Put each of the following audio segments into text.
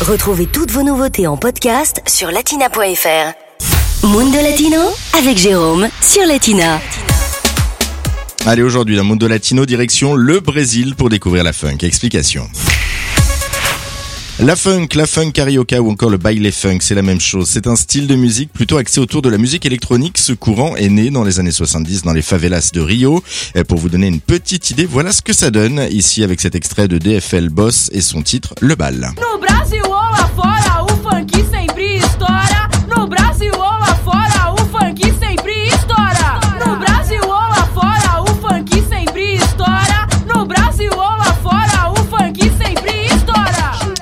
Retrouvez toutes vos nouveautés en podcast sur latina.fr. Mundo Latino avec Jérôme sur Latina. Allez, aujourd'hui, dans Mundo Latino, direction le Brésil pour découvrir la funk. Explication. La funk, la funk carioca ou encore le baile funk, c'est la même chose. C'est un style de musique plutôt axé autour de la musique électronique. Ce courant est né dans les années 70 dans les favelas de Rio. Et pour vous donner une petite idée, voilà ce que ça donne ici avec cet extrait de DFL Boss et son titre Le Bal.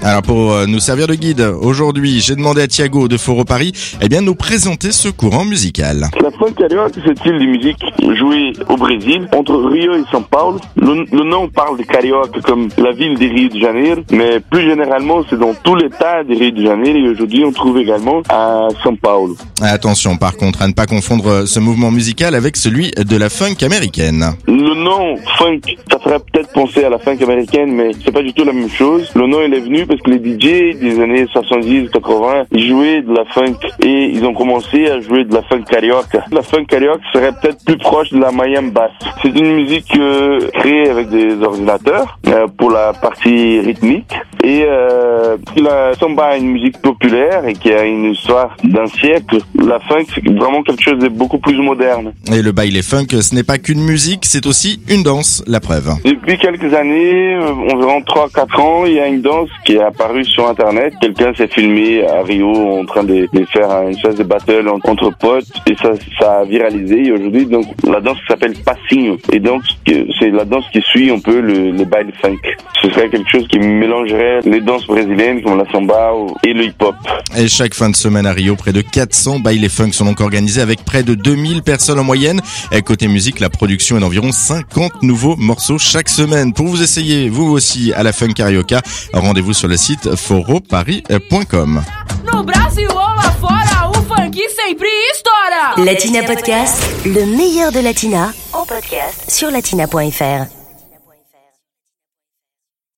Alors pour euh, nous servir de guide, aujourd'hui j'ai demandé à Thiago de Foro Paris eh bien, nous présenter ce courant musical. La funk carioca, c'est style de musique joué au Brésil, entre Rio et São Paulo? Le, le nom parle de carioca comme la ville de Rio de Janeiro, mais plus généralement, c'est dans tout l'état de Rio de Janeiro et aujourd'hui, on trouve également à São Paulo. Attention par contre à ne pas confondre euh, ce mouvement musical avec celui de la funk américaine. Le nom funk, ça ferait peut-être penser à la funk américaine, mais c'est pas du tout la même chose. Le nom, il est venu parce que les DJ des années 70, 80, ils jouaient de la funk et ils ont commencé à jouer de la funk carioca. La funk carioca serait peut-être plus proche de la Miami basse. C'est une musique euh, créée avec des ordinateurs euh, pour la partie rythmique et euh, la samba est une musique populaire et qui a une histoire d'un siècle. La funk, c'est vraiment quelque chose de beaucoup plus moderne. Et le baile funk, ce n'est pas qu'une musique, c'est aussi une danse, la preuve. Depuis quelques années, euh, environ 3-4 ans, il y a une danse qui est apparue sur Internet. Quelqu'un s'est filmé à Rio en train de, de faire une espèce de battle en- entre potes et ça, ça a viralisé. Et aujourd'hui, donc, la danse s'appelle Passinho. Et donc, c'est la danse qui suit un peu le, le baile funk. Ce serait quelque chose qui mélangerait les danses brésiliennes comme la samba ou- et le hip-hop. Et chaque fin de semaine à Rio, près de 400 baile funk sont donc organisés avec près de 2000 personnes en moyenne. Et côté musique, la production est d'environ 50 nouveaux morceaux chaque semaine. Pour vous essayer, vous aussi, à la funk carioca, rendez-vous sur le site foroparis.com. Latina Podcast, le meilleur de Latina en podcast sur latina.fr.